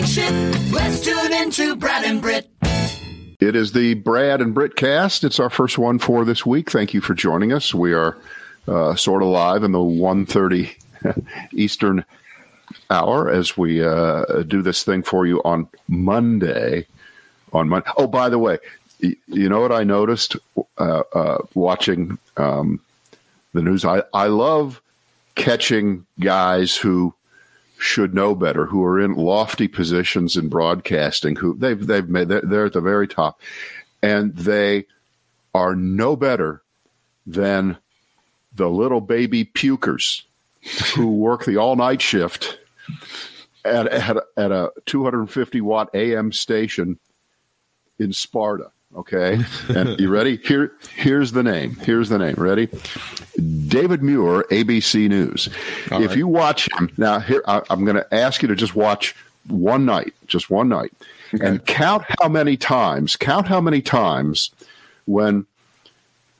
Let's tune into Brad and Britt. It is the Brad and Britt cast. It's our first one for this week. Thank you for joining us. We are uh, sort of live in the 1.30 Eastern hour as we uh, do this thing for you on Monday. On Monday. Oh, by the way, you know what I noticed uh, uh, watching um, the news? I, I love catching guys who should know better, who are in lofty positions in broadcasting, who they've they've made they're, they're at the very top, and they are no better than the little baby pukers who work the all night shift at, at, at a 250 watt AM station in Sparta. Okay. And you ready? Here, here's the name. Here's the name. Ready? David Muir, ABC News. All if right. you watch him now, here I, I'm going to ask you to just watch one night, just one night, and count how many times. Count how many times when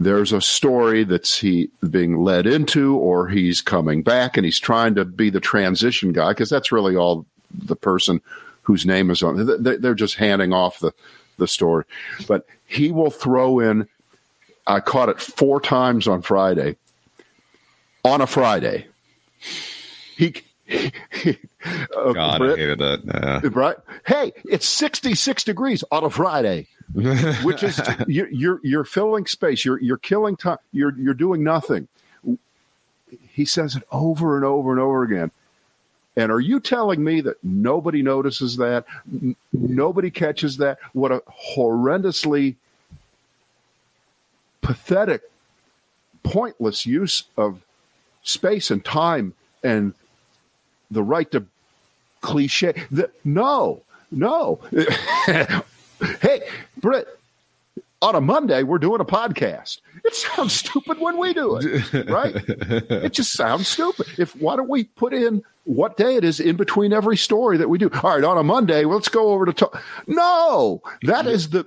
there's a story that's he being led into, or he's coming back and he's trying to be the transition guy because that's really all the person whose name is on. They're just handing off the the story, but he will throw in. I caught it four times on Friday. On a Friday, he. uh, God, I hated that. Yeah. right? Hey, it's 66 degrees on a Friday, which is you're you're, you're filling space. You're you're killing time. You're you're doing nothing. He says it over and over and over again. And are you telling me that nobody notices that? N- nobody catches that? What a horrendously pathetic, pointless use of space and time and the right to cliche. The, no, no. hey, Britt, on a Monday, we're doing a podcast. It sounds stupid when we do it, right? it just sounds stupid. If why don't we put in what day it is in between every story that we do? All right, on a Monday, let's go over to talk. No, that is the.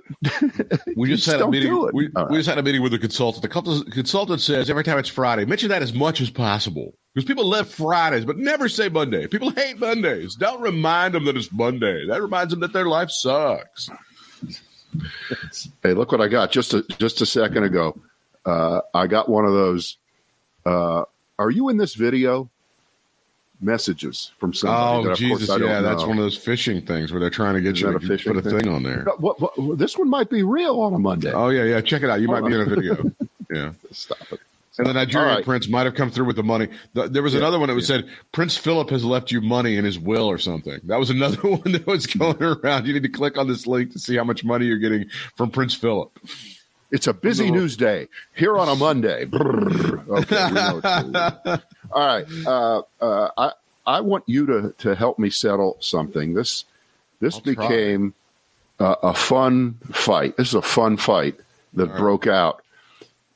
We just You had a meeting. We, All we just had a meeting with the consultant. The consultant says every time it's Friday, mention that as much as possible because people love Fridays, but never say Monday. People hate Mondays. Don't remind them that it's Monday. That reminds them that their life sucks. Hey, look what I got just a just a second ago. Uh, I got one of those. Uh, are you in this video? Messages from somebody. Oh that, Jesus! course, Yeah, that's know. one of those phishing things where they're trying to get Is you to a put a thing? thing on there. What, what, this one might be real on a Monday. Oh yeah, yeah. Check it out. You might Hold be in a video. Yeah. Stop it. And the Nigerian right. prince might have come through with the money. Th- There was another one that was said Prince Philip has left you money in his will or something. That was another one that was going around. You need to click on this link to see how much money you're getting from Prince Philip. It's a busy No. news day here on a Monday. Okay, we know. All right. Uh, uh, I I want you to to help me settle something. This this I'll became uh, a fun fight. This is a fun fight that right. broke out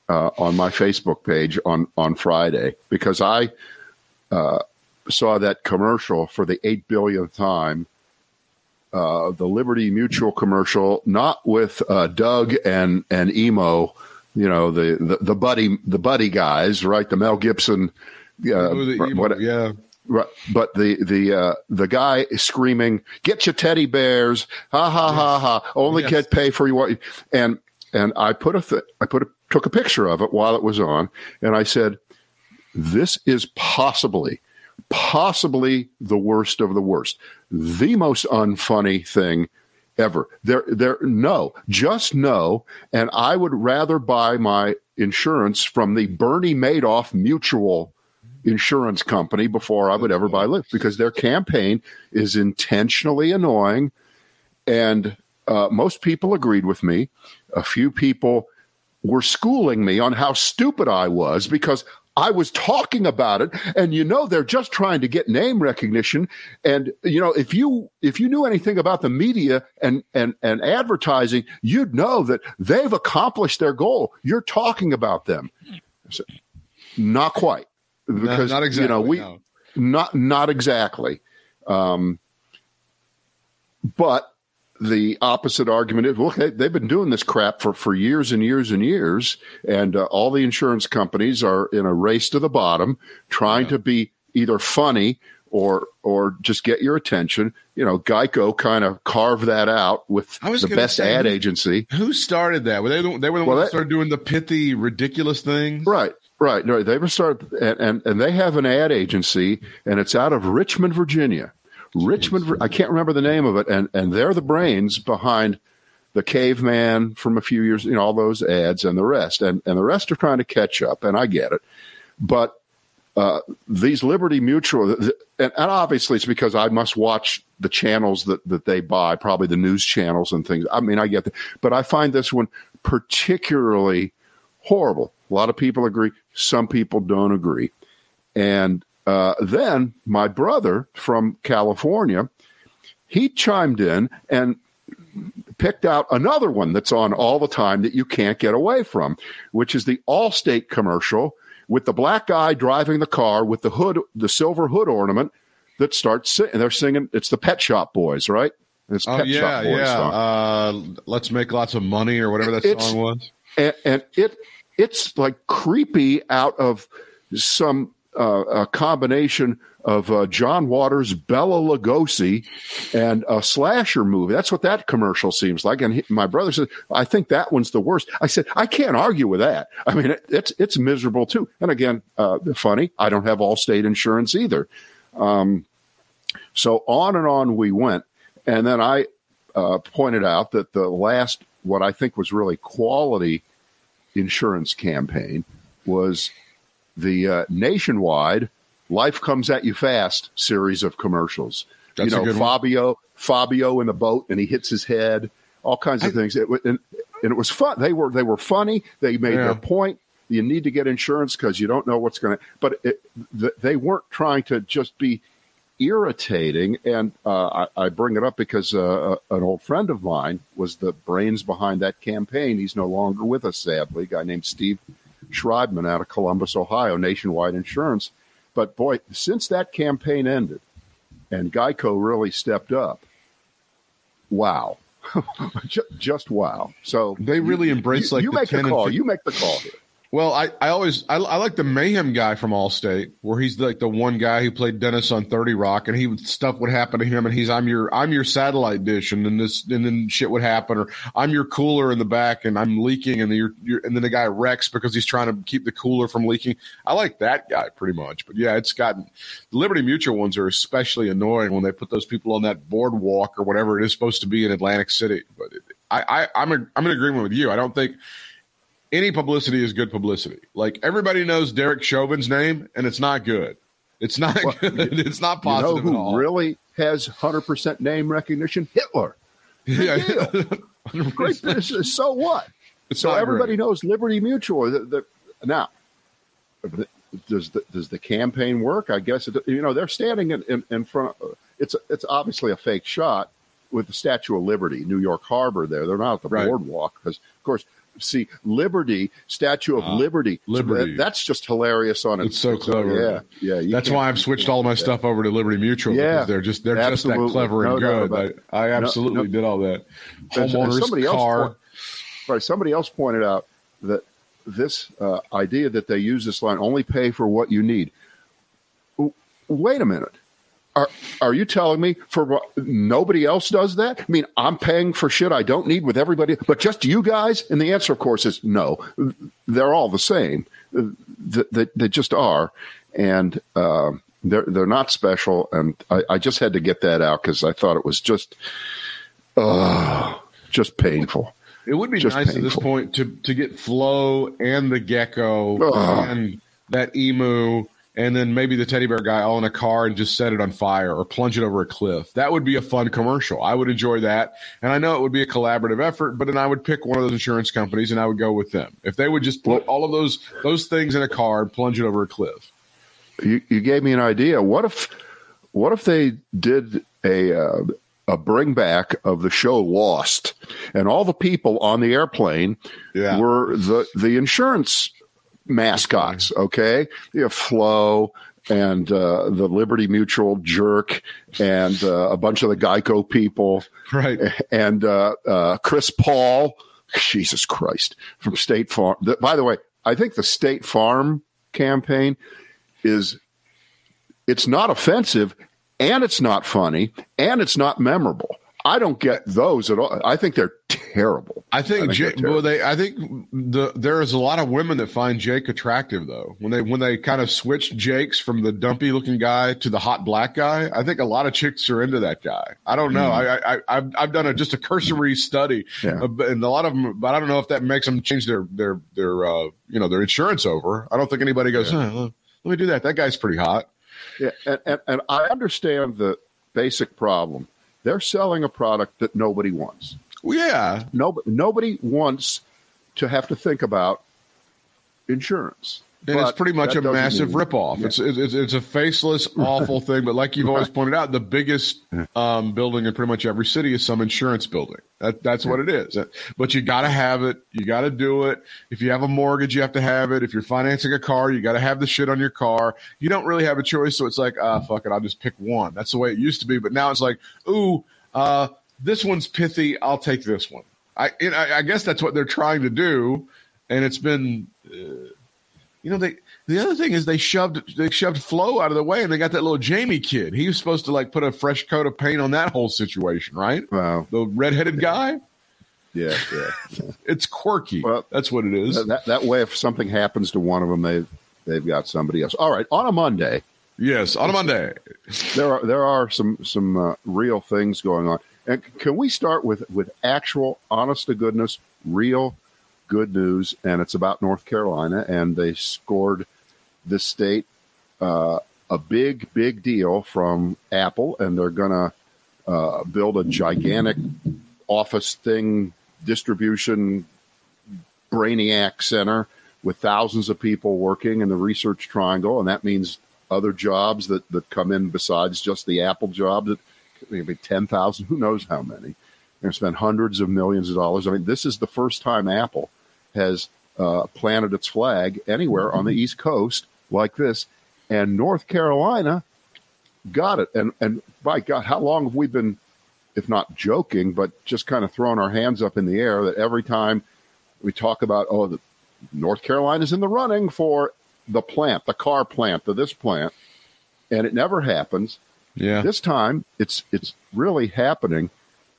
uh, on my Facebook page on on Friday because I uh, saw that commercial for the eight billionth time. Uh, the Liberty Mutual commercial, not with uh, Doug and and Emo, you know the, the the buddy the buddy guys, right? The Mel Gibson, uh, Oh, the emo- what- yeah. But the the uh, the guy screaming, "Get your teddy bears!" Ha ha ha ha! Only Yes. get pay for you-" and and I put a th- I put a, took a picture of it while it was on, and I said, "This is possibly, possibly the worst of the worst, the most unfunny thing ever." There, there, no, just no, and I would rather buy my insurance from the Bernie Madoff Mutual insurance company before I would ever buy Lyft because their campaign is intentionally annoying. And uh, most people agreed with me. A few people were schooling me on how stupid I was because I was talking about it. And you know, they're just trying to get name recognition. And you know, if you if you knew anything about the media and and and advertising, you'd know that they've accomplished their goal. You're talking about them. So, not quite because not exactly. you know we no. not not exactly um, but the opposite argument is look they, they've been doing this crap for, for years and years and years and uh, all the insurance companies are in a race to the bottom trying to be either funny or or just get your attention. You know, Geico kind of carved that out with the best say, ad who- agency. Who started that? Were they the, they were the Well, ones that started doing the pithy, ridiculous things? Right, right. No, they were started, and, and and they have an ad agency, and it's out of Richmond, Virginia. Richmond, I can't remember the name of it, and and they're the brains behind the caveman from a few years, you know, all those ads and the rest, and and the rest are trying to catch up, and I get it, but uh, these Liberty Mutual, and, and obviously it's because I must watch the channels that, that they buy, probably the news channels and things. I mean, I get that, but I find this one particularly horrible. A lot of people agree, some people don't agree. And uh, then my brother from California, he chimed in and picked out another one that's on all the time that you can't get away from, which is the Allstate commercial with the black guy driving the car with the hood, the silver hood ornament that starts singing. They're singing. It's the Pet Shop Boys, right? It's Oh Pet yeah, Shop Boys yeah. song. Uh, let's make lots of money or whatever that It's- song was. and, and it it's like creepy out of some uh, a combination of uh, John Waters, Bela Lugosi, and a slasher movie. That's what that commercial seems like. And he, my brother said, "I think that one's the worst." I said, "I can't argue with that. I mean, it, it's it's miserable too." And again, uh, funny. I don't have Allstate insurance either. Um, so on and on we went, and then I uh, pointed out that the last, what I think was really quality insurance campaign was the uh, nationwide "Life Comes at You Fast" series of commercials. That's you know, good one. Fabio, Fabio in the boat, and he hits his head. All kinds of things. It, and, and it was fun. They were they were funny. They made Yeah. their point. You need to get insurance because you don't know what's going to. But it, th- they weren't trying to just be irritating. And uh, I, I bring it up because uh, an old friend of mine was the brains behind that campaign. He's no longer with us, sadly. A guy named Steve Schreibman out of Columbus, Ohio, Nationwide Insurance. But boy, since that campaign ended and Geico really stepped up, wow. Ju- Just wow. So They really you- embrace, you, like, you the make the 10 call. You make the call here. Well, I, I always I, I like the mayhem guy from Allstate, where he's like the one guy who played Dennis on Thirty Rock, and he would stuff would happen to him, and he's I'm your I'm your satellite dish, and then this and then shit would happen, or I'm your cooler in the back, and I'm leaking, and you're, you're and then the guy wrecks because he's trying to keep the cooler from leaking. I like that guy pretty much, but yeah, it's gotten the Liberty Mutual ones are especially annoying when they put those people on that boardwalk or whatever it is supposed to be in Atlantic City. But it, I, I I'm a, I'm in agreement with you. I don't think any publicity is good publicity. Like everybody knows Derek Chauvin's name, and it's not good. It's not good. It's not You know positive who at all. really has 100% name recognition? Hitler. yeah, Great business. So what? It's so everybody great. knows Liberty Mutual. The, the, now, does the, does the campaign work? I guess it, you know they're standing in, in, in front. Of, it's it's obviously a fake shot with the Statue of Liberty, New York Harbor. There, they're not at the Right. boardwalk because, of course, see Liberty, Statue of Ah, Liberty. Liberty. That- that's just hilarious on it. It's so clever. yeah, yeah. That's why I've switched all my stuff over to Liberty Mutual Yeah, because they're just they're just that clever and No doubt good. I, I absolutely no. did all that. And- and Homeowners somebody else car. point- right. Somebody else pointed out that this uh, idea that they use this line only pay for what you need. Wait a minute. Are are you telling me for nobody else does that? I mean, I'm paying for shit I don't need with everybody, but just you guys? And the answer, of course, is no. They're all the same. They, they, they just are, and uh, they're they're not special. And I, I just had to get that out because I thought it was just, oh, just painful. It would be Just nice at this point to to get Flo and the gecko and that emu and then maybe the teddy bear guy all in a car and just set it on fire or plunge it over a cliff. That would be a fun commercial. I would enjoy that. And I know it would be a collaborative effort, but then I would pick one of those insurance companies and I would go with them. If they would just put all of those those things in a car and plunge it over a cliff. you, you gave me an idea. What if, what if they did a uh, a bring back of the show Lost, and all the people on the airplane Yeah. were the the insurance mascots? Okay, you have Flo and uh, the Liberty Mutual jerk, and uh, a bunch of the Geico people, Right. and uh, uh, Chris Paul. Jesus Christ, from State Farm. The- by the way, I think the State Farm campaign is it's not offensive, and it's not funny, and it's not memorable. I don't get those at all. I think they're terrible. I think, I think Jake. Well, they. I think the there is a lot of women that find Jake attractive though. When they when they kind of switched Jake's from the dumpy looking guy to the hot black guy, I think a lot of chicks are into that guy. I don't know. Mm. I, I I've I've done a, just a cursory study, yeah. uh, and a lot of them, but I don't know if that makes them change their their their uh, you know their insurance over. I don't think anybody goes. Yeah. Oh, let me do that. That guy's pretty hot. Yeah, and, and, and I understand the basic problem they're selling a product that nobody wants. Yeah. Nobody, nobody wants to have to think about insurance. And it's pretty much a massive mean, ripoff. Yeah. It's, it's it's a faceless, awful thing. But like you've always pointed out, the biggest um, building in pretty much every city is some insurance building. That, that's what it is. But you got to have it. You got to do it. If you have a mortgage, you have to have it. If you're financing a car, you got to have the shit on your car. You don't really have a choice. So it's like, ah, fuck it. I'll just pick one. That's the way it used to be. But now it's like, ooh, uh, this one's pithy. I'll take this one. I, I, I guess that's what they're trying to do. And it's been. Uh, you know, they the other thing is they shoved they shoved Flo out of the way, and they got that little Jamie kid. He was supposed to like put a fresh coat of paint on that whole situation, right? Wow, the redheaded yeah. guy. Yeah, yeah, yeah. it's quirky. Well, that's what it is. That, that way, if something happens to one of them, they they've got somebody else. All right, on a Monday. Yes, on a Monday. there are there are some some uh, real things going on, and can we start with with actual, honest to goodness, real good news, and it's about North Carolina, and they scored this state uh, a big, big deal from Apple, and they're going to uh, build a gigantic office thing, distribution brainiac center with thousands of people working in the research triangle, and that means other jobs that, that come in besides just the Apple job that maybe 10,000, who knows how many. They're going to spend hundreds of millions of dollars. I mean, this is the first time Apple has uh, planted its flag anywhere on the mm-hmm. East Coast like this, and North Carolina got it. And and by God, how long have we been, if not joking, but just kind of throwing our hands up in the air that every time we talk about oh, the, North Carolina's in the running for the plant, the car plant, the this plant, and it never happens. Yeah. This time it's it's really happening,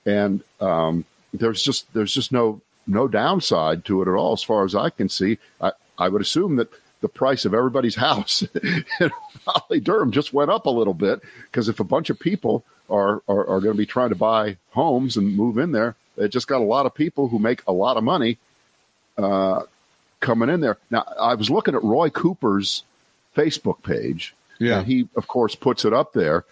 and um, there's just there's just no no downside to it at all, as far as I can see. I, I would assume that the price of everybody's house in Raleigh Durham just went up a little bit because if a bunch of people are, are, are going to be trying to buy homes and move in there, it just got a lot of people who make a lot of money uh, coming in there. Now, I was looking at Roy Cooper's Facebook page. Yeah. he, of course, puts it up there.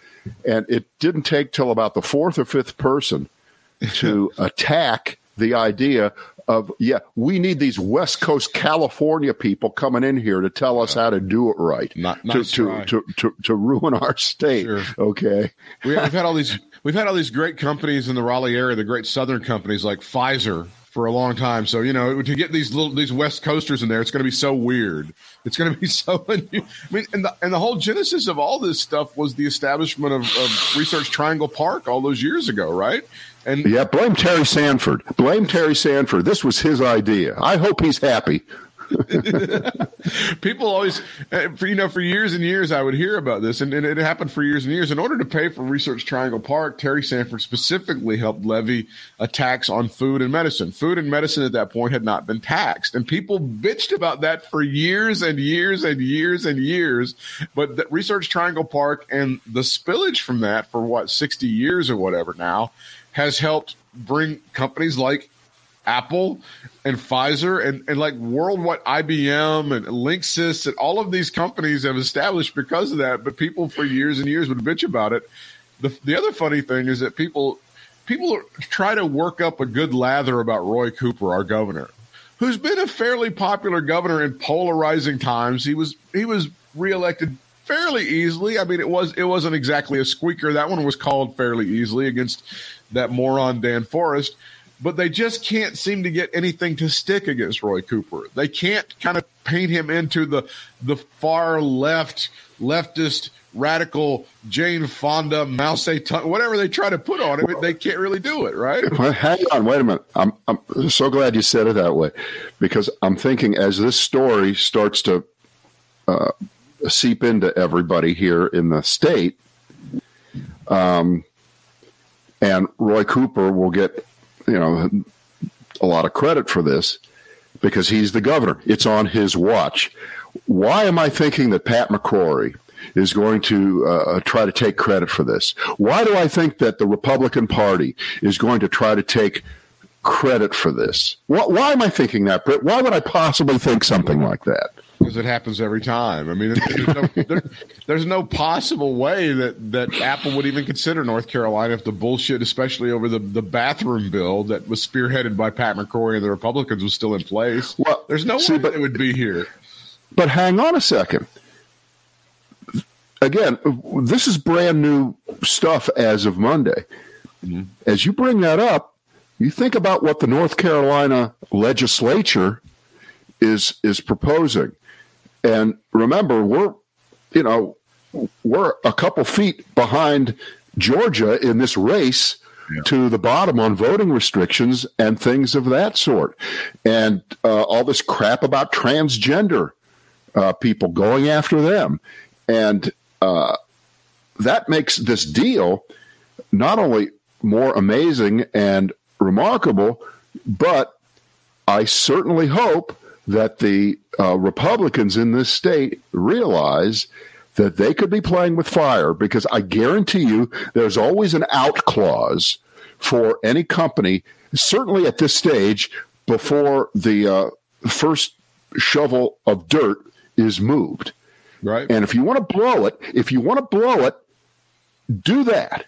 And it didn't take till about the fourth or fifth person to attack the idea of yeah, we need these West Coast California people coming in here to tell us how to do it right, not, to, to, to, to, to ruin our state. Sure. Okay, we, have had all these we've had all these great companies in the Raleigh area, the great Southern companies like Pfizer for a long time. So you know, to get these little these West Coasters in there, it's going to be so weird. It's going to be so. I mean, and the and the whole genesis of all this stuff was the establishment of, of Research Triangle Park all those years ago, right? And yeah, blame Terry Sanford. Blame Terry Sanford. This was his idea. I hope he's happy. People always, eh, for you know, for years and years, I would hear about this, and, and, it happened for years and years. In order to pay for Research Triangle Park, Terry Sanford specifically helped levy a tax on food and medicine. Food and medicine at that point had not been taxed, and people bitched about that for years and years and years and years. But Research Triangle Park and the spillage from that for what sixty years or whatever now has helped bring companies like Apple and Pfizer and, and like worldwide IBM and Linksys and all of these companies have established because of that. But people for years and years would bitch about it. The, the other funny thing is that people people try to work up a good lather about Roy Cooper, our governor, who's been a fairly popular governor in polarizing times. He was he was reelected fairly easily. I mean, it was it wasn't exactly a squeaker. That one was called fairly easily against that moron Dan Forest, but they just can't seem to get anything to stick against Roy Cooper. They can't kind of paint him into the the far left leftist radical Jane Fonda Zedong, whatever they try to put on him, they can't really do it, right? Well, hang on, wait a minute. I'm I'm so glad you said it that way because I'm thinking as this story starts to uh, seep into everybody here in the state. Um, and Roy Cooper will get, you know, a lot of credit for this because he's the governor. It's on his watch. Why am I thinking that Pat McCrory is going to uh, try to take credit for this? Why do I think that the Republican Party is going to try to take credit for this? Why, why am I thinking that, Britt? Why would I possibly think something like that? Because it happens every time. I mean, there's no, there, there's no, possible way that, that Apple would even consider North Carolina if the bullshit, especially over the, the bathroom bill that was spearheaded by Pat McCrory and the Republicans, was still in place. Well, there's no see, way but, it would be here. But hang on a second. Again, this is brand new stuff as of Monday. Mm-hmm. As you bring that up, you think about what the North Carolina legislature is is proposing. And remember, we're, you know, we're a couple feet behind Georgia in this race yeah. to the bottom on voting restrictions and things of that sort. And uh, all this crap about transgender uh, people going after them. And uh, that makes this deal not only more amazing and remarkable, but I certainly hope that the uh, Republicans in this state realize that they could be playing with fire because I guarantee you there's always an out clause for any company, certainly at this stage, before the uh, first shovel of dirt is moved. Right. And if you want to blow it, if you want to blow it, do that.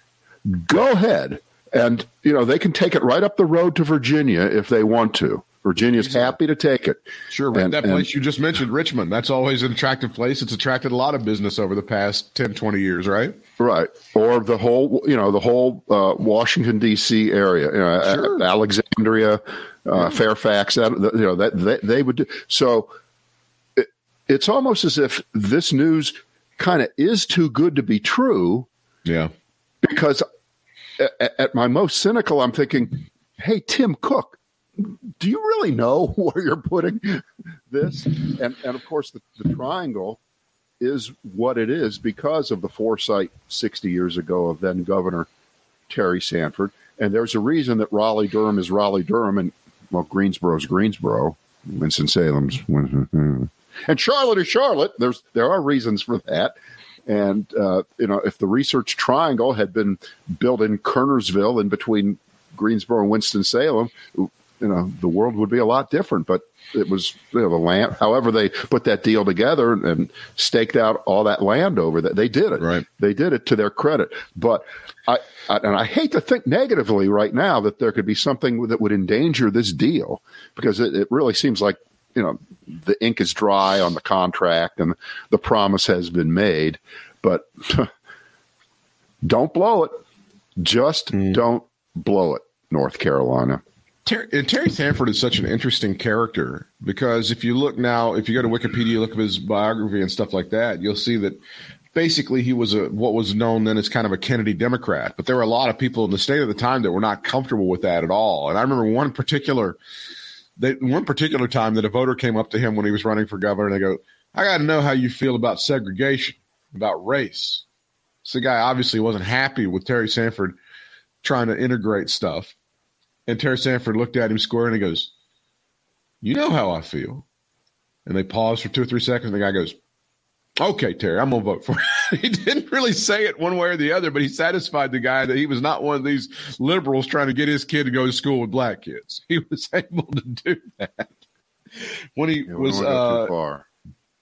Go ahead. And, you know, they can take it right up the road to Virginia if they want to. Virginia's happy to take it. Sure, and, that place and, you just mentioned, Richmond, that's always an attractive place. It's attracted a lot of business over the past 10, 20 years, right? Right. Or the whole, you know, the whole uh, Washington, D.C. area, you know, sure. Alexandria, uh, yeah. Fairfax, that, you know, that they, they would do. So it, it's almost as if this news kind of is too good to be true. Yeah. Because at, at my most cynical, I'm thinking, hey, Tim Cook, do you really know where you're putting this? And, and of course, the, the triangle is what it is because of the foresight 60 years ago of then Governor Terry Sanford. And there's a reason that Raleigh Durham is Raleigh Durham and, well, Greensboro's Greensboro, Winston-Salem's. And Charlotte is Charlotte. There's, there are reasons for that. And, uh, you know, if the research triangle had been built in Kernersville in between Greensboro and Winston-Salem, you know the world would be a lot different. But it was you know, the land. However, they put that deal together and staked out all that land over that. They did it. Right. They did it to their credit. But I, I, and I hate to think negatively right now that there could be something that would endanger this deal because it, it really seems like you know the ink is dry on the contract and the promise has been made. But don't blow it. Just mm. don't blow it, North Carolina. Terry, and Terry Sanford is such an interesting character because if you look now, if you go to Wikipedia, look at his biography and stuff like that, you'll see that basically he was a what was known then as kind of a Kennedy Democrat. But there were a lot of people in the state at the time that were not comfortable with that at all. And I remember one particular that one particular time that a voter came up to him when he was running for governor and they go, I got to know how you feel about segregation, about race. So the guy obviously wasn't happy with Terry Sanford trying to integrate stuff. And Terry Sanford looked at him square and he goes, You know how I feel. And they paused for two or three seconds. And the guy goes, Okay, Terry, I'm going to vote for you. he didn't really say it one way or the other, but he satisfied the guy that he was not one of these liberals trying to get his kid to go to school with black kids. He was able to do that. When he yeah, was. Uh,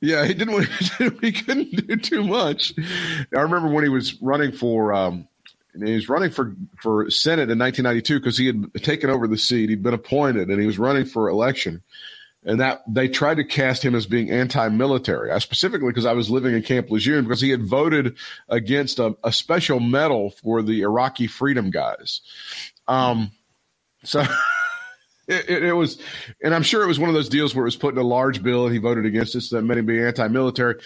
yeah, he didn't. he couldn't do too much. I remember when he was running for um, and he was running for, for Senate in 1992 because he had taken over the seat. He'd been appointed and he was running for election. And that they tried to cast him as being anti-military. I specifically because I was living in Camp Lejeune because he had voted against a, a special medal for the Iraqi freedom guys. Um, so it, it, it, was, and I'm sure it was one of those deals where it was put in a large bill and he voted against it, so that made him be anti-military.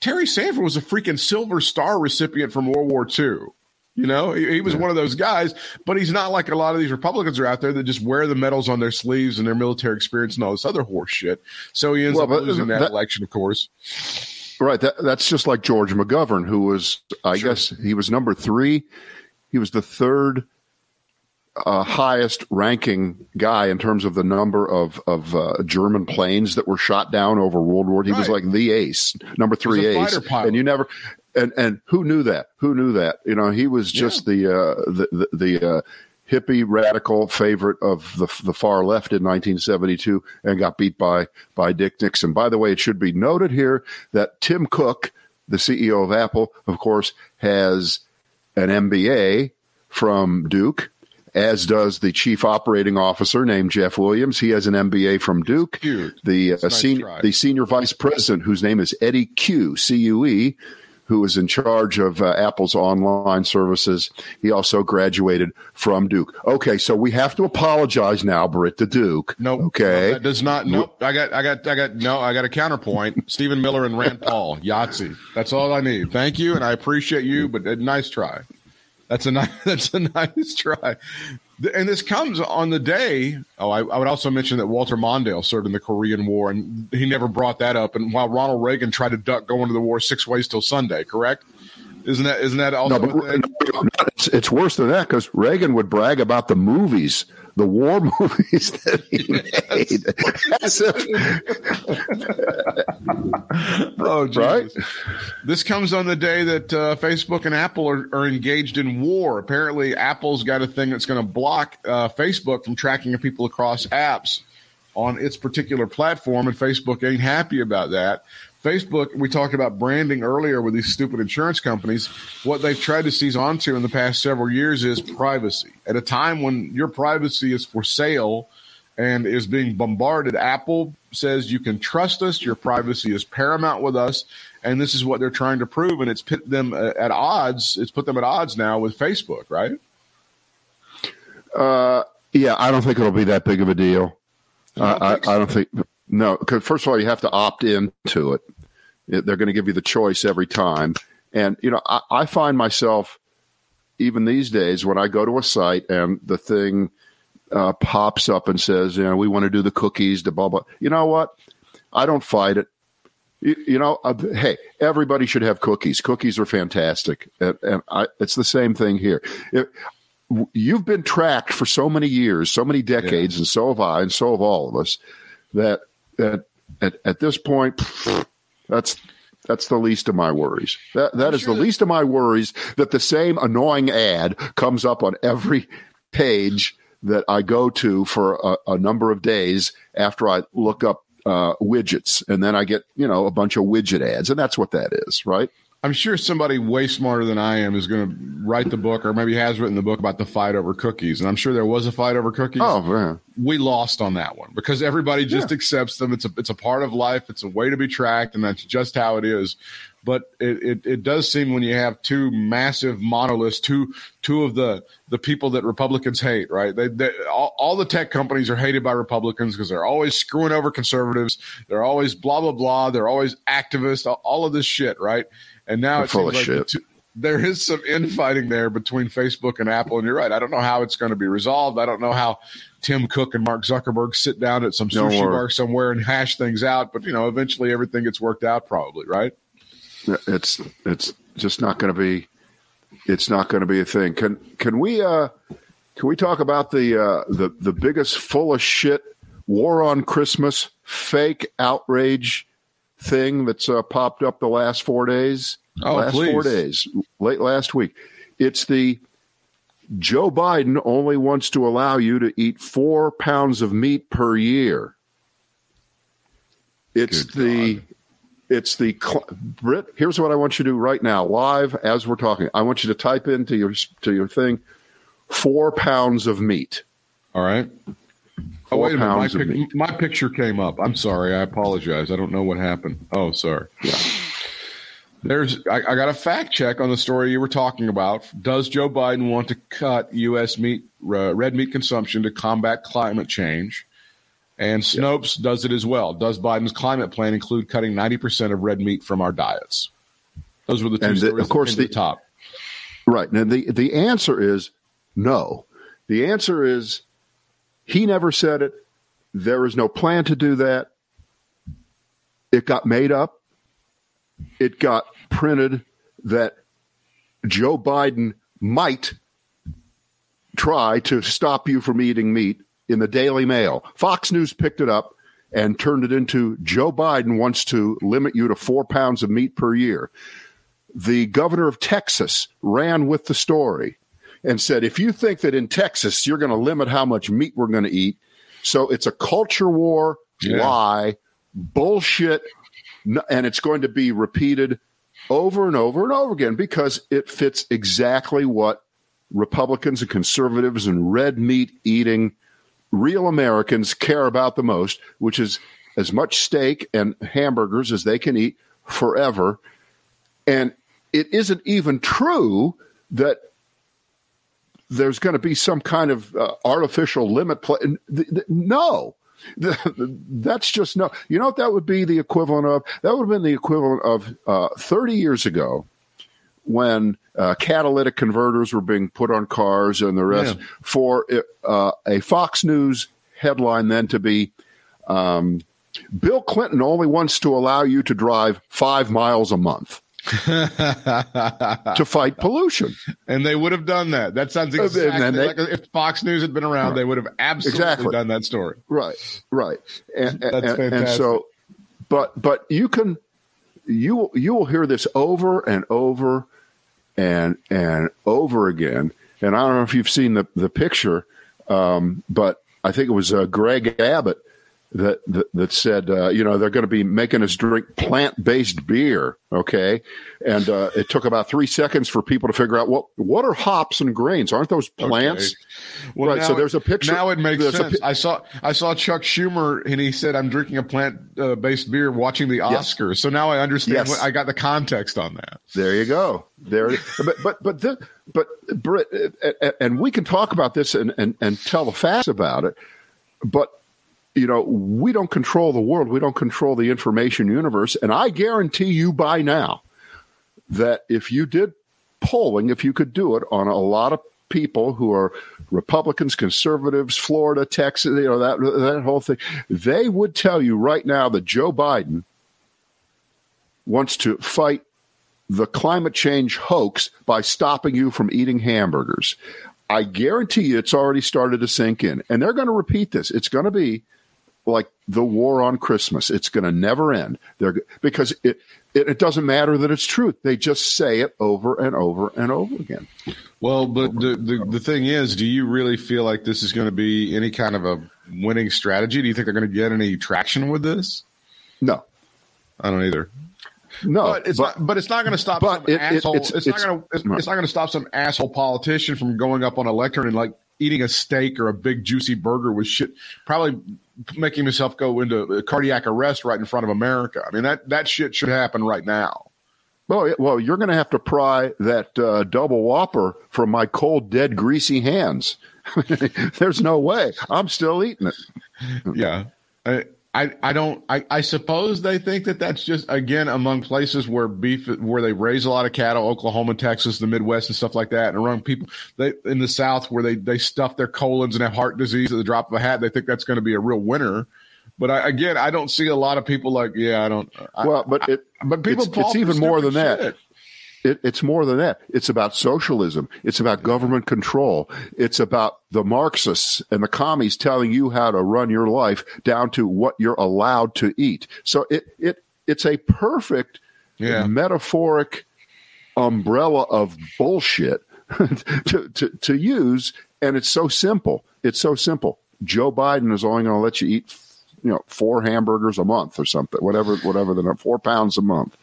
Terry Sanford was a freaking Silver Star recipient from World War II. You know, he, he was yeah. one of those guys, but he's not like a lot of these Republicans are out there that just wear the medals on their sleeves and their military experience and all this other horse shit. So he ends well, up losing that, that, election, of course. Right. That, that's just like George McGovern, who was, I sure. guess, he was number three. He was the third uh, highest ranking guy in terms of the number of of uh, German planes that were shot down over World War. He right. was like the ace, number three ace, and you never. And and who knew that? Who knew that? You know, he was just yeah. the, uh, the the the uh, hippie radical favorite of the the far left in 1972, and got beat by by Dick Nixon. By the way, it should be noted here that Tim Cook, the CEO of Apple, of course, has an MBA from Duke as does the chief operating officer named Jeff Williams. He has an MBA from Duke. The uh, nice senior the senior vice president, whose name is Eddie Cue, C U E, who is in charge of uh, Apple's online services. He also graduated from Duke. Okay, so we have to apologize now, Britt, to Duke. No, nope, okay, no, that does not. Nope. I got, I got, I got. No, I got a counterpoint. Stephen Miller and Rand Paul, Yahtzee. That's all I need. Thank you, and I appreciate you, but a nice try. That's a nice. That's a nice try. And this comes on the day. Oh, I, I, would also mention that Walter Mondale served in the Korean War, and he never brought that up. And while Ronald Reagan tried to duck going to the war six ways till Sunday, correct? Isn't that isn't that also? No, but, no, it's, it's worse than that because Reagan would brag about the movies the war movies that he made. If, oh, Jesus. right. This comes on the day that uh, Facebook and Apple are, are, engaged in war. Apparently, Apple's got a thing that's going to block uh, Facebook from tracking people across apps on its particular platform, and Facebook ain't happy about that. Facebook, we talked about branding earlier with these stupid insurance companies. What they've tried to seize onto in the past several years is privacy. At a time when your privacy is for sale and is being bombarded, Apple says you can trust us. Your privacy is paramount with us. And this is what they're trying to prove. And it's put them at odds. It's put them at odds now with Facebook, right? Uh, yeah, I don't think it'll be that big of a deal. I, I, I don't think no, because first of all, you have to opt into it. They're going to give you the choice every time. And, you know, I, I find myself, even these days, when I go to a site and the thing uh, pops up and says, you know, we want to do the cookies, the blah, blah. You know what? I don't fight it. You, you know, uh, hey, everybody should have cookies. Cookies are fantastic. And, and I, it's the same thing here. It, you've been tracked for so many years, so many decades, yeah. and so have I, and so have all of us, that at, at, at this point, that's that's the least of my worries. That that is sure the least of my worries that the same annoying ad comes up on every page that I go to for a, a number of days after I look up uh, widgets, and then I get you know a bunch of widget ads, and that's what that is, right? I'm sure somebody way smarter than I am is going to write the book, or maybe has written the book about the fight over cookies. And I'm sure there was a fight over cookies. Oh man, we lost on that one because everybody just yeah. accepts them. It's a it's a part of life. It's a way to be tracked, and that's just how it is. But it, it, it does seem when you have two massive monoliths, two two of the the people that Republicans hate, right? They, they all, all the tech companies are hated by Republicans because they're always screwing over conservatives. They're always blah blah blah. They're always activists. all of this shit, right? And now They're it full seems of like shit. The, there is some infighting there between Facebook and Apple, and you're right. I don't know how it's going to be resolved. I don't know how Tim Cook and Mark Zuckerberg sit down at some sushi bar somewhere and hash things out. But you know, eventually everything gets worked out, probably, right? It's it's just not going to be. It's not going to be a thing. Can can we uh can we talk about the uh the the biggest full of shit war on Christmas fake outrage thing that's uh, popped up the last four days. Oh, last please. four days, late last week. It's the Joe Biden only wants to allow you to eat four pounds of meat per year. It's Good the God. it's the Brit. Here's what I want you to do right now, live as we're talking. I want you to type into your to your thing four pounds of meat. All right. Oh, wait a minute. My, pic- my, picture came up. I'm sorry. I apologize. I don't know what happened. Oh, sorry. Yeah. There's, I, I, got a fact check on the story you were talking about. Does Joe Biden want to cut U.S. meat, uh, red meat consumption to combat climate change? And Snopes yeah. does it as well. Does Biden's climate plan include cutting 90% of red meat from our diets? Those were the two and stories. The, of course, the, the top. Right. Now, the, the answer is no. The answer is he never said it. There is no plan to do that. It got made up. it got printed that Joe Biden might try to stop you from eating meat in the Daily Mail. Fox News picked it up and turned it into Joe Biden wants to limit you to four pounds of meat per year. The governor of Texas ran with the story and said, if you think that in Texas you're going to limit how much meat we're going to eat, so it's a culture war Yeah. lie, bullshit, and it's going to be repeated over and over and over again because it fits exactly what Republicans and conservatives and red meat eating real Americans care about the most, which is as much steak and hamburgers as they can eat forever. And it isn't even true that there's going to be some kind of uh, artificial limit. Pla- th- th- no. That's just no. You know what that would be the equivalent of? That would have been the equivalent of uh, 30 years ago when uh, catalytic converters were being put on cars and the rest Yeah. for uh, a Fox News headline then to be um, Bill Clinton only wants to allow you to drive five miles a month to fight pollution. and they would have done that. That sounds and exactly they- like if Fox News had been around, they would have absolutely Exactly. done that story. Right, right, and, That's and, and fantastic. so, but but you can you you will hear this over and over and and over again. And I don't know if you've seen the the picture, um, but I think it was uh, Greg Abbott that that, that said, uh, you know, they're going to be making us drink plant based beer. Okay, and uh, it took about three seconds for people to figure out what what are hops and grains? Aren't those plants? Well, Right, so there's a picture- Now it makes sense. pi- I saw I saw Chuck Schumer and he said, "I'm drinking a plant uh, based beer, watching the Yes. Oscars." So now I understand. Yes. What, I got the context on that. There you go. There, but but but the, but uh, and we can talk about this and, and and tell the facts about it. But you know, we don't control the world. We don't control the information universe. And I guarantee you by now that if you did polling, if you could do it on a lot of people who are Republicans, conservatives, Florida, Texas, you know that that whole thing, they would tell you right now that Joe Biden wants to fight the climate change hoax by stopping you from eating hamburgers. I guarantee you it's already started to sink in. And they're going to repeat this. It's going to be like the war on Christmas. It's going to never end. They're because it, it it doesn't matter that it's truth. They just say it over and over and over again. Well, but the, the the thing is, do you really feel like this is going to be any kind of a winning strategy? Do you think they're going to get any traction with this? No. I don't either. No. But it's not. But it's not going to stop but some it- it- asshole. it's- it's, it's- not going to. It's not going to stop some asshole politician from going up on a lectern and like eating a steak or a big juicy burger with shit, probably making himself go into cardiac arrest right in front of America. I mean that that shit should happen right now. Well, well, you're going to have to pry that uh, double whopper from my cold, dead, greasy hands. There's no way. I'm still eating it. Yeah. I, I, I don't I, I suppose they think that that's just again among places where beef where they raise a lot of cattle Oklahoma Texas the Midwest and stuff like that and around people they in the South where they they stuff their colons and have heart disease at the drop of a hat they think that's going to be a real winner but I, again I don't see a lot of people like yeah I don't I, Well, but it, but people it's, it's even more than stupid that. It, it's more than that. It's about socialism. It's about government control. It's about the Marxists and the commies telling you how to run your life down to what you're allowed to eat. So it it it's a perfect Yeah. metaphoric umbrella of bullshit to, to to use, and it's so simple. It's so simple. Joe Biden is only going to let you eat, you know, four hamburgers a month or something, whatever, whatever the number, four pounds a month.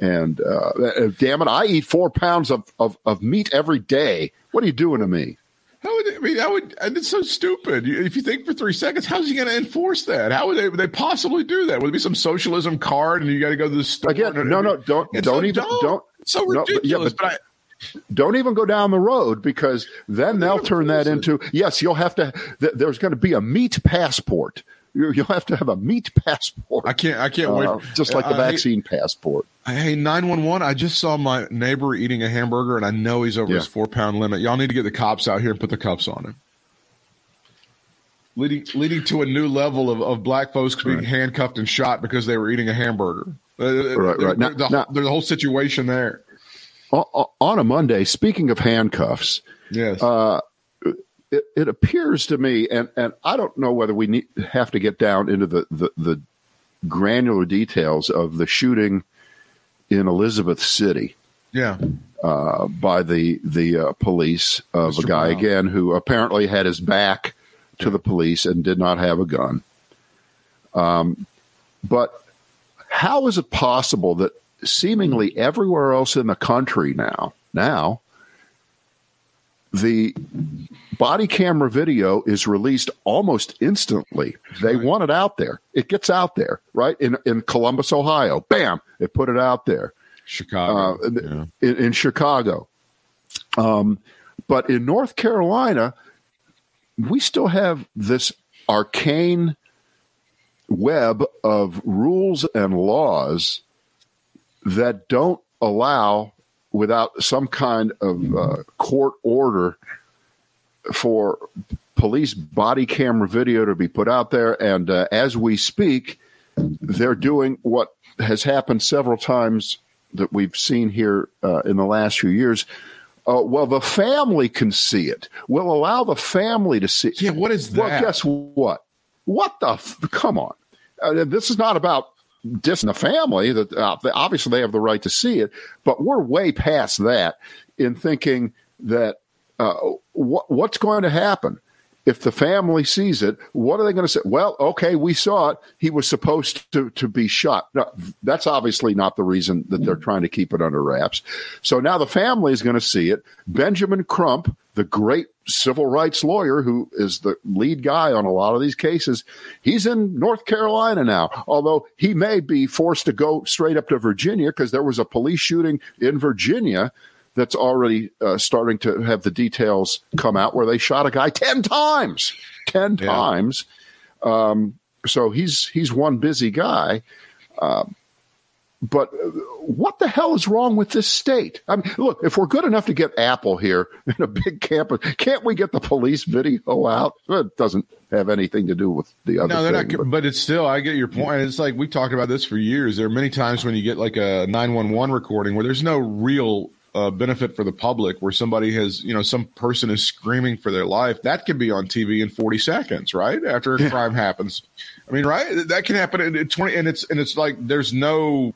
And uh, uh, damn it, I eat four pounds of, of, of meat every day. What are you doing to me? How would they, I mean? That would and it's so stupid. If you think for three seconds, how's he going to enforce that? How would they, would they possibly do that? Would it be some socialism card, and you got to go to the store? Again, and- no, no, don't, don't so even, dumb. don't, It's so no, but- yeah, but- but, I, don't even go down the road because then they'll turn that into yes you'll have to th- there's going to be a meat passport you'll have to have a meat passport I can't. I can't wait. uh, For, just like the I- vaccine passport Hey, nine one one! I just saw my neighbor eating a hamburger, and I know he's over Yeah. his four pound limit. Y'all need to get the cops out here and put the cuffs on him. Leading leading to a new level of, of black folks being handcuffed and shot because they were eating a hamburger. Uh, Right, right. Now- the, now- there's a whole situation there. On a Monday, speaking of handcuffs, Yes. uh, it, it appears to me, and, and I don't know whether we need, have to get down into the, the, the granular details of the shooting in Elizabeth City yeah. uh, by the the uh, police of Mr. a guy Brown. again who apparently had his back to the police and did not have a gun. Um, but how is it possible that seemingly everywhere else in the country now now the body camera video is released almost instantly. They want it out there. It gets out there, right? In in Columbus, Ohio. Bam, they put it out there Chicago. uh, yeah. in, in Chicago. Um, but in North Carolina, we still have this arcane web of rules and laws that don't allow, without some kind of uh, court order, for police body camera video to be put out there. And uh, as we speak, they're doing what has happened several times that we've seen here uh, in the last few years. Uh, well, the family can see it. We'll allow the family to see. Yeah, what is that? Well, guess what? What the? F- come on. Uh, this is not about dissing the family. That uh, obviously they have the right to see it, but we're way past that in thinking that uh, what, what's going to happen if the family sees it? What are they going to say? Well, okay, we saw it. He was supposed to to be shot. No, that's obviously not the reason that they're trying to keep it under wraps. So now the family is going to see it. Benjamin Crump, the great civil rights lawyer who is the lead guy on a lot of these cases, he's in North Carolina now. Although he may be forced to go straight up to Virginia because there was a police shooting in Virginia that's already uh, starting to have the details come out where they shot a guy 10 times 10 Yeah. times um, so he's he's one busy guy Um, but what the hell is wrong with this state? I mean, look, if we're good enough to get Apple here in a big campus, can't we get the police video out? It doesn't have anything to do with the other No, they're thing. not. but- But it's still, I get your point. It's like we talked about this for years. There are many times when you get like a 911 recording where there's no real uh, benefit for the public, where somebody has, you know, some person is screaming for their life. That can be on TV in 40 seconds, right? After a crime happens. I mean, right? That can happen in in 20, and it's, and it's like there's no,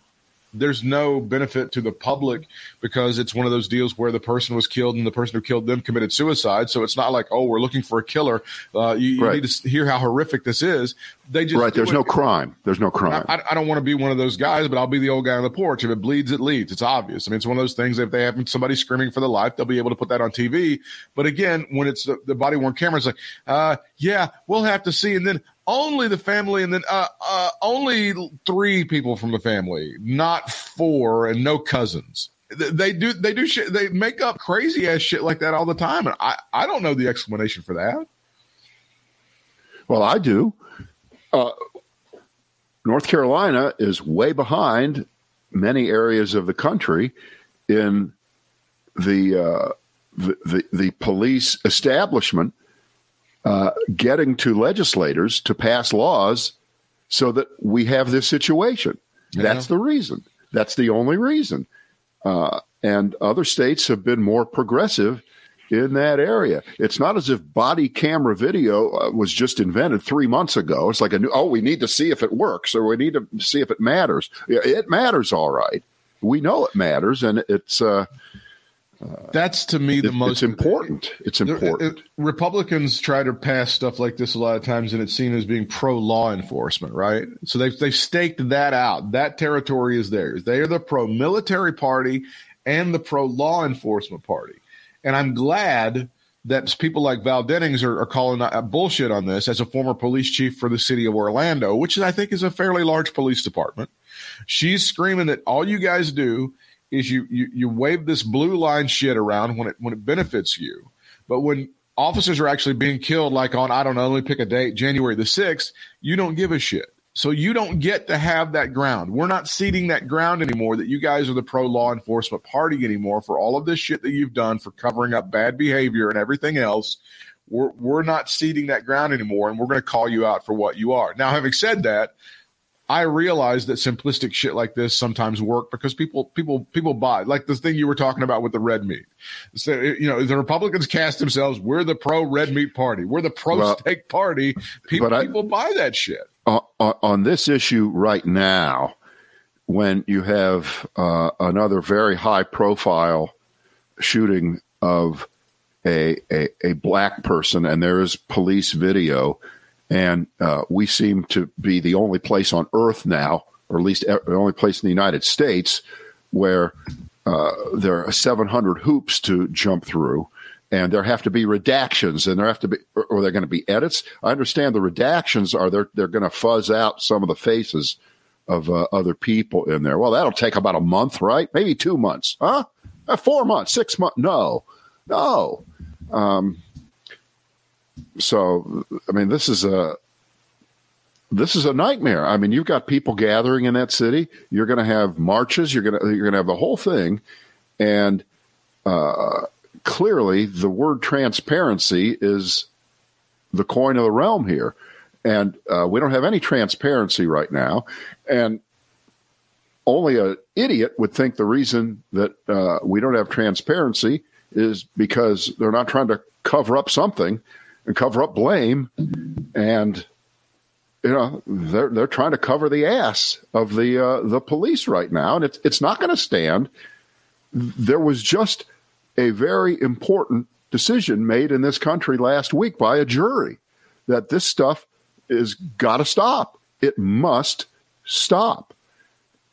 there's no benefit to the public because it's one of those deals where the person was killed and the person who killed them committed suicide. So it's not like, oh, we're looking for a killer. Uh, you, you need to hear how horrific this is. They just right, there's it. no crime. There's no crime. I, I don't want to be one of those guys, but I'll be the old guy on the porch. If it bleeds, it leads. It's obvious. I mean, it's one of those things. If they have somebody screaming for their life, they'll be able to put that on TV. But again, when it's the, the body worn camera, it's like, uh, yeah, we'll have to see. And then only the family, and then uh, uh, only three people from the family, not four, and no cousins. They do they do shit. They make up crazy ass shit like that all the time, and I I don't know the explanation for that. Well, I do. Uh, North Carolina is way behind many areas of the country in the uh, the, the, the police establishment uh, getting to legislators to pass laws so that we have this situation. That's the reason. That's the only reason. Uh, and other states have been more progressive in that area. It's not as if body camera video uh, was just invented three months ago. It's like a new, oh, we need to see if it works or we need to see if it matters. It matters, all right. We know it matters, and it's uh, That's to me the it- most it's important. It's important. it- Republicans try to pass stuff like this a lot of times, and it's seen as being pro law enforcement, right? So they've they've staked that out. That territory is theirs. They are the pro military party and the pro law enforcement party. And I'm glad that people like Val Demings are, are calling bullshit on this as a former police chief for the city of Orlando, which I think is a fairly large police department. She's screaming that all you guys do is you you you wave this blue line shit around when it when it benefits you, but when officers are actually being killed, like on I don't know, let me pick a date, January the sixth, you don't give a shit. So you don't get to have that ground. We're not ceding that ground anymore. That you guys are the pro law enforcement party anymore for all of this shit that you've done for covering up bad behavior and everything else. We're we're not ceding that ground anymore, and we're going to call you out for what you are. Now, having said that, I realize that simplistic shit like this sometimes work because people people people buy like the thing you were talking about with the red meat. So you know the Republicans cast themselves. We're the pro red meat party. We're the pro well, steak party. People I, people buy that shit. On, on, this issue right now, when you have uh, another very high profile shooting of a, a, a black person and there is police video and uh, we seem to be the only place on earth now, or at least the only place in the United States, where uh, there are 700 hoops to jump through. And there have to be redactions, and there have to be, or, they're going to be edits. I understand the redactions are they're they're going to fuzz out some of the faces of uh, other people in there. Well, that'll take about a month, right? Maybe two months, huh? Uh, four months, six months? No, no. Um, so I mean, this is a this is a nightmare. I mean, you've got people gathering in that city. You're going to have marches. You're going to you're going to have the whole thing, and uh, clearly, the word transparency is the coin of the realm here, and uh, we don't have any transparency right now, and only an idiot would think the reason that uh, we don't have transparency is because they're not trying to cover up something and cover up blame, and you know they're they're trying to cover the ass of the uh, the police right now, and it's it's not going to stand. There was just a very important decision made in this country last week by a jury that this stuff is got to stop. It must stop.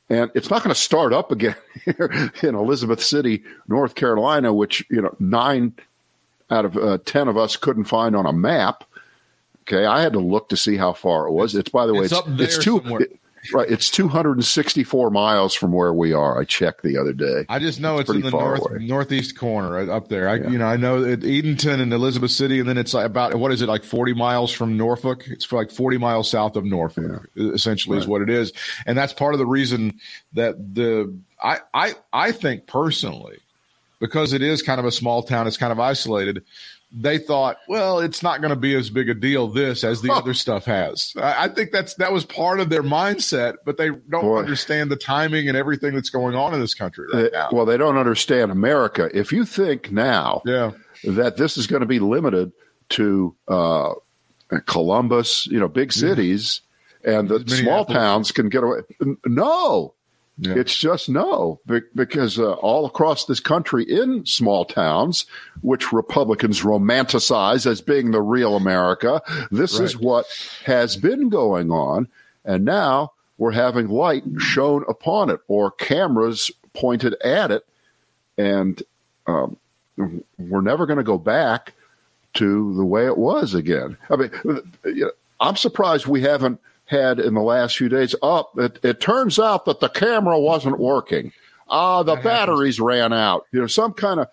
And it's not going to start up again here in Elizabeth City, North Carolina, which, you know, nine out of uh, 10 of us couldn't find on a map. Okay. I had to look to see how far it was. It's, by the way, it's, it's, it's two, it, right. It's 264 miles from where we are. I checked the other day. I just know it's, it's in the north, northeast corner up there. I, yeah. you know, I know Edenton and Elizabeth City, and then it's like about, what is it, like 40 miles from Norfolk? It's like 40 miles south of Norfolk, yeah. essentially right. is what it is. And that's part of the reason that the, I, I, I think personally, because it is kind of a small town, it's kind of isolated. They thought, well, it's not going to be as big a deal this as the other stuff has. I, I, think that's that was part of their mindset, but they don't Boy. understand the timing and everything that's going on in this country right now. Well, they don't understand America. If you think now, yeah. that this is going to be limited to uh, Columbus, you know, big cities, yeah. and the small towns can get away. No, yeah. It's just no, because uh, all across this country, in small towns, which Republicans romanticize as being the real America, this right. is what has been going on. And now we're having light shown upon it or cameras pointed at it. And um, we're never going to go back to the way it was again. I mean, I'm surprised we haven't had in the last few days. Up, oh, it, it turns out that the camera wasn't working. Ah, uh, the that batteries happens. ran out. You know, some kind of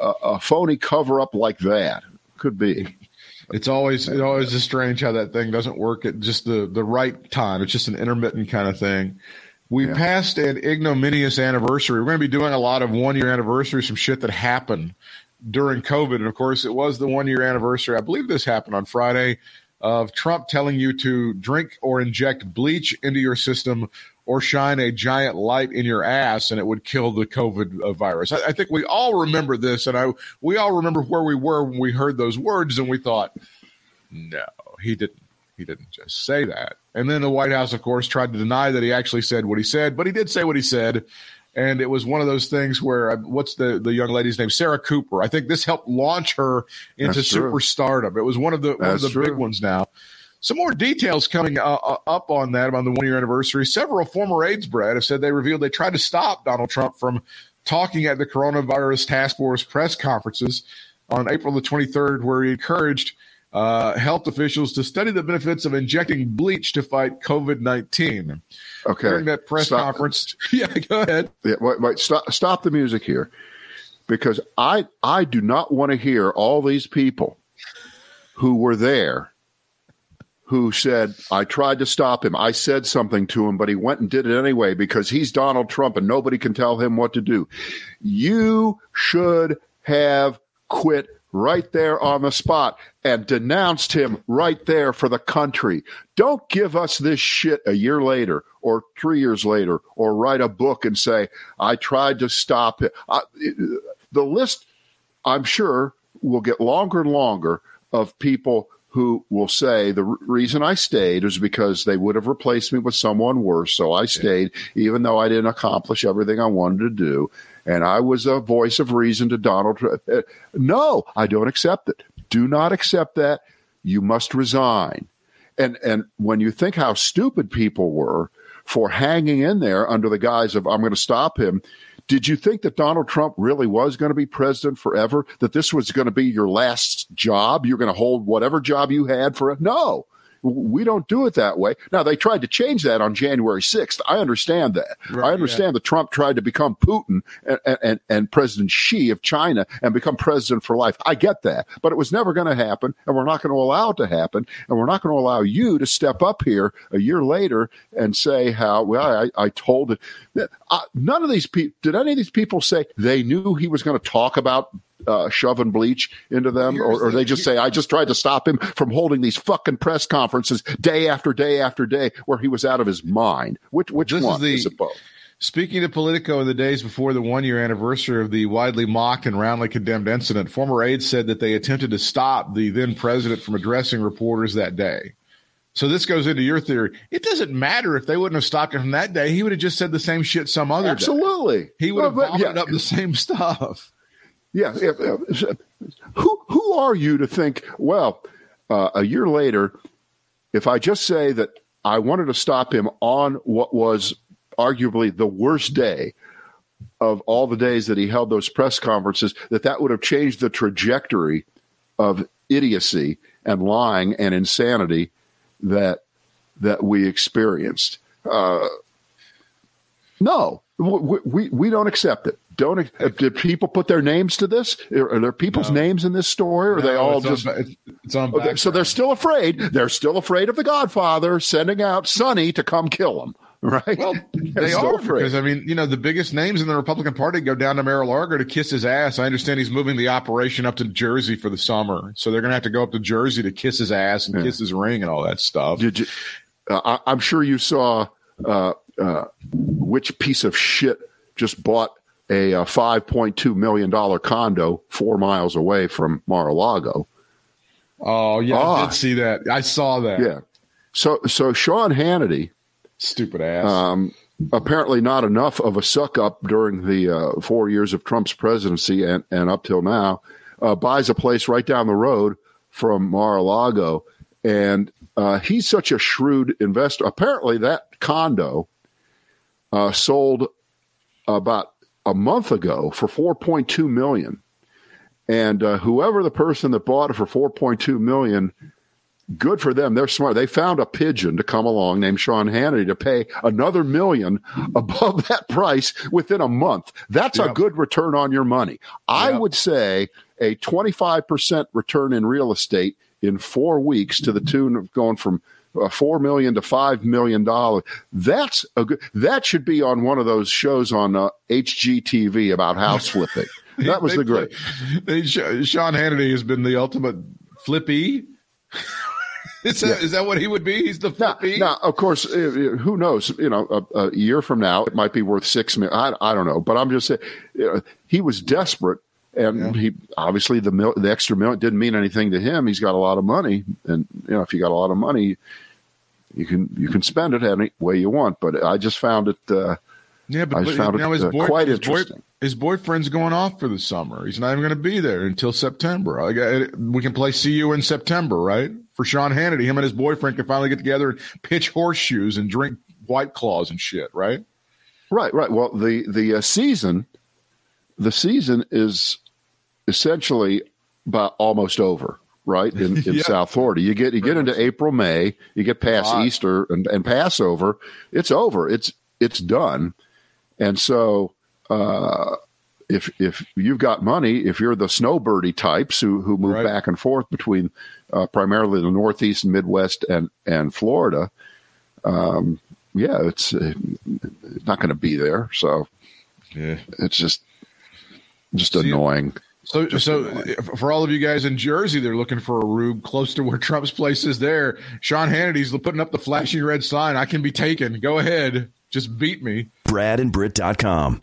uh, a phony cover up like that could be. It's always it's always just strange how that thing doesn't work at just the the right time. It's just an intermittent kind of thing. We yeah. passed an ignominious anniversary. We're going to be doing a lot of one year anniversaries, some shit that happened during COVID. And of course, it was the one year anniversary. I believe this happened on Friday of Trump telling you to drink or inject bleach into your system or shine a giant light in your ass and it would kill the COVID virus. I, I, think we all remember this, and I we all remember where we were when we heard those words, and we thought, no, he didn't. He didn't just say that. And then the White House, of course, tried to deny that he actually said what he said, but he did say what he said and it was one of those things where uh, what's the the young lady's name? Sarah cooper. I think this helped launch her into superstardom it was one of the one of the true. big ones now. Some more details coming uh, uh, up on that on the one year anniversary. Several former aides brad have said they revealed they tried to stop donald trump from talking at the coronavirus task force press conferences on april the 23rd where he encouraged uh, health officials to study the benefits of injecting bleach to fight COVID 19. Okay. During that press stop. conference. yeah, go ahead. Yeah, wait, wait, stop, stop the music here because I, I do not want to hear all these people who were there who said, I tried to stop him. I said something to him, but he went and did it anyway because he's Donald Trump and nobody can tell him what to do. You should have quit right there on the spot and denounced him right there for the country. Don't give us this shit a year later or three years later or write a book and say, I tried to stop it. I, the list, I'm sure, will get longer and longer of people who will say the reason I stayed is because they would have replaced me with someone worse. So I stayed, even though I didn't accomplish everything I wanted to do. And I was a voice of reason to Donald Trump. Uh, no, I don't accept it. Do not accept that. You must resign. And and when you think how stupid people were for hanging in there under the guise of I'm going to stop him, did you think that Donald Trump really was going to be president forever? That this was going to be your last job? You're going to hold whatever job you had for it? No. We don't do it that way. Now they tried to change that on January 6th. I understand that. Right, I understand yeah. that Trump tried to become Putin and, and, and President Xi of China and become president for life. I get that, but it was never going to happen, and we're not going to allow it to happen, and we're not going to allow you to step up here a year later and say how well I, I told it. Uh, none of these people did any of these people say they knew he was going to talk about uh, shoving bleach into them, or, or, they just say, "I just tried to stop him from holding these fucking press conferences day after day after day where he was out of his mind." Which which this one is, the, is it both? Speaking to Politico in the days before the one year anniversary of the widely mocked and roundly condemned incident, former aides said that they attempted to stop the then president from addressing reporters that day. So this goes into your theory. It doesn't matter if they wouldn't have stopped him from that day. He would have just said the same shit some other Absolutely. day. Absolutely. He would have vomited yeah. up the same stuff. Yeah, yeah, Who who are you to think? Well, uh, a year later, if I just say that I wanted to stop him on what was arguably the worst day of all the days that he held those press conferences, that that would have changed the trajectory of idiocy and lying and insanity that that we experienced. Uh, no, we, we, we don't accept it. Don't did people put their names to this? Are there people's no. names in this story? Or are they all just? On, it's on. Okay, so they're still afraid. They're still afraid of the Godfather sending out Sonny to come kill them. Right? Well, they are afraid. because I mean, you know, the biggest names in the Republican Party go down to Mar-a-Lago to kiss his ass. I understand he's moving the operation up to Jersey for the summer, so they're going to have to go up to Jersey to kiss his ass and yeah. kiss his ring and all that stuff. Did you? Uh, I, am sure you saw uh, uh, which piece of shit just bought a, a $5.2 million condo four miles away from Mar-a-Lago. Oh, yeah, ah, I did see that. I saw that. Yeah. So, so Sean Hannity, stupid ass, um, apparently not enough of a suck up during the uh, four years of Trump's presidency and, and up till now, uh, buys a place right down the road from Mar-a-Lago. And uh, he's such a shrewd investor. Apparently, that condo uh, sold about a month ago for 4.2 million. And uh, whoever the person that bought it for 4.2 million, good for them. They're smart. They found a pigeon to come along named Sean Hannity to pay another million above that price within a month. That's yep. a good return on your money. Yep. I would say a 25% return in real estate in four weeks to the tune of going from four million to five million dollars. That's a good. That should be on one of those shows on uh, HGTV about house flipping. That was they, the great. They, Sean Hannity has been the ultimate flippy. Is that, yeah. is that what he would be? He's the flippy. Now, now of course, uh, uh, who knows? You know, a, a, year from now, it might be worth six million. I, I don't know, but I'm just saying, you know, he was desperate and yeah. he obviously the mil- the extra million didn't mean anything to him. He's got a lot of money, and you know if you got a lot of money, you can you can spend it any way you want. But I just found it. Uh, yeah, but, I found now it, his uh, boy, quite his interesting. Boy, his boyfriend's going off for the summer. He's not even going to be there until September. I, we can play see you in September, right? For Sean Hannity, him and his boyfriend can finally get together and pitch horseshoes and drink white claws and shit, right? Right, right. Well, the the uh, season, the season is essentially about almost over right in, in yeah. South Florida. You get you get into April, May, you get past Easter and, and, Passover, it's over. It's it's done. And so uh, if if you've got money, if you're the snowbirdie types who who move right. back and forth between uh, primarily the Northeast and Midwest and and Florida, um, yeah, it's, uh, it's not going to be there. So yeah, it's just just See, annoying. So, so uh, for all of you guys in Jersey, they're looking for a room close to where Trump's place is. There, Sean Hannity's putting up the flashing red sign. I can be taken. Go ahead, just beat me. BradandBrit.com.